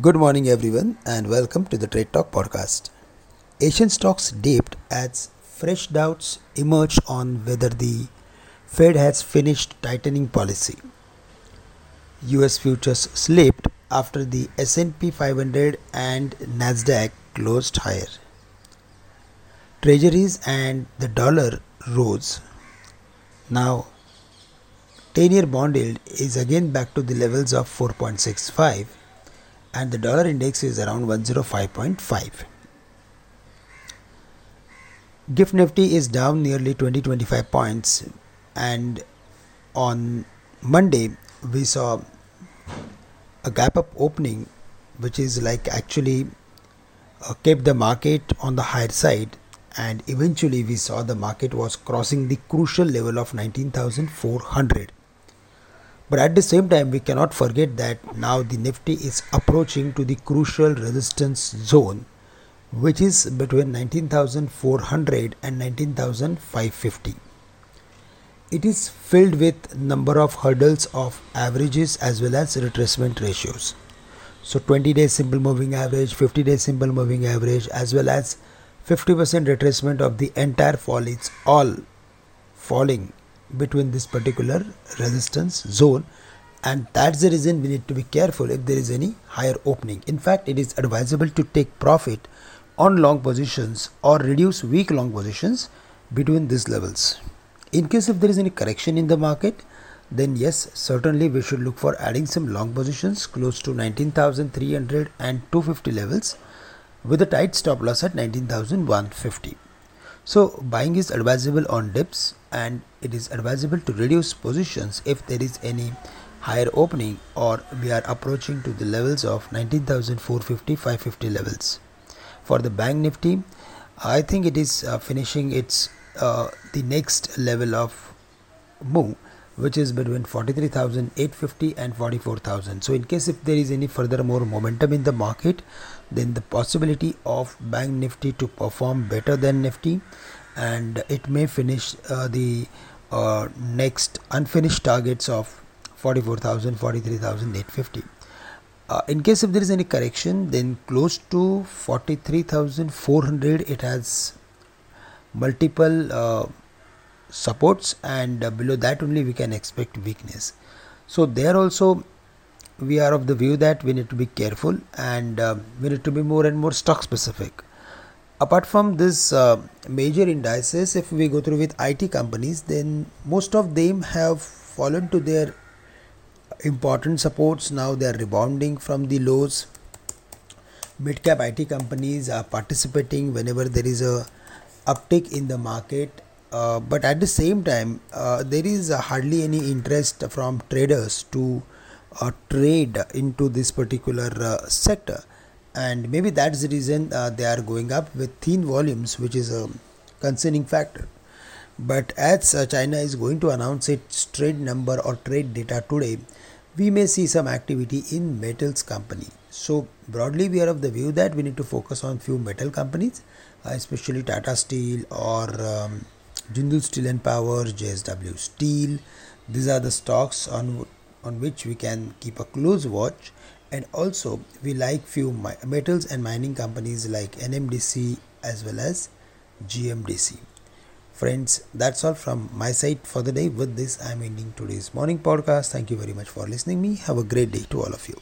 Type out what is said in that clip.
Good morning, everyone, and welcome to the Trade Talk podcast. Asian stocks dipped as fresh doubts emerged on whether the Fed has finished tightening policy. US futures slipped after the S&P 500 and Nasdaq closed higher. Treasuries and the dollar rose. Now 10 year bond yield is again back to the levels of 4.65 and the dollar index is around 105.5. Gift Nifty is down nearly 20 25 points. And on Monday we saw a gap up opening which is like actually uh, kept the market on the higher side. And eventually we saw the market was crossing the crucial level of 19400 but at the same time, we cannot forget that now the Nifty is approaching to the crucial resistance zone, which is between 19,400 and 19,550. It is filled with number of hurdles of averages as well as retracement ratios. So 20 day simple moving average, 50 day simple moving average, as well as 50% retracement of the entire fall. It's all falling between this particular resistance zone and that's the reason we need to be careful if there is any higher opening. In fact it is advisable to take profit on long positions or reduce weak long positions between these levels. In case if there is any correction in the market then yes certainly we should look for adding some long positions close to 19300 and 250 levels with a tight stop loss at 19150 so buying is advisable on dips and it is advisable to reduce positions if there is any higher opening or we are approaching to the levels of 19450 550 levels. For the bank nifty i think it is uh, finishing its uh, the next level of move which is between 43850 and 44000 so in case if there is any further more momentum in the market then the possibility of bank nifty to perform better than nifty and it may finish uh, the uh, next unfinished targets of 44,000 43,850 uh, in case if there is any correction then close to 43,400 it has multiple uh, supports and uh, below that only we can expect weakness. So there also we are of the view that we need to be careful and uh, we need to be more and more stock specific apart from this uh, major indices if we go through with IT companies then most of them have fallen to their important supports. Now they are rebounding from the lows. Mid cap IT companies are participating whenever there is a uptick in the market. Uh, but at the same time uh, there is hardly any interest from traders to uh, trade into this particular uh, sector and maybe that's the reason uh, they are going up with thin volumes which is a concerning factor. But as uh, china is going to announce its trade number or trade data today we may see some activity in metals company. So broadly we are of the view that we need to focus on few metal companies uh, especially tata steel or um, jindal steel and power jsw steel. These are the stocks on on which we can keep a close watch and also we like few metals and mining companies like NMDC as well as GMDC. Friends, that's all from my side for the day. With this, I'm ending today's morning podcast. Thank you very much for listening me. Have a great day to all of you.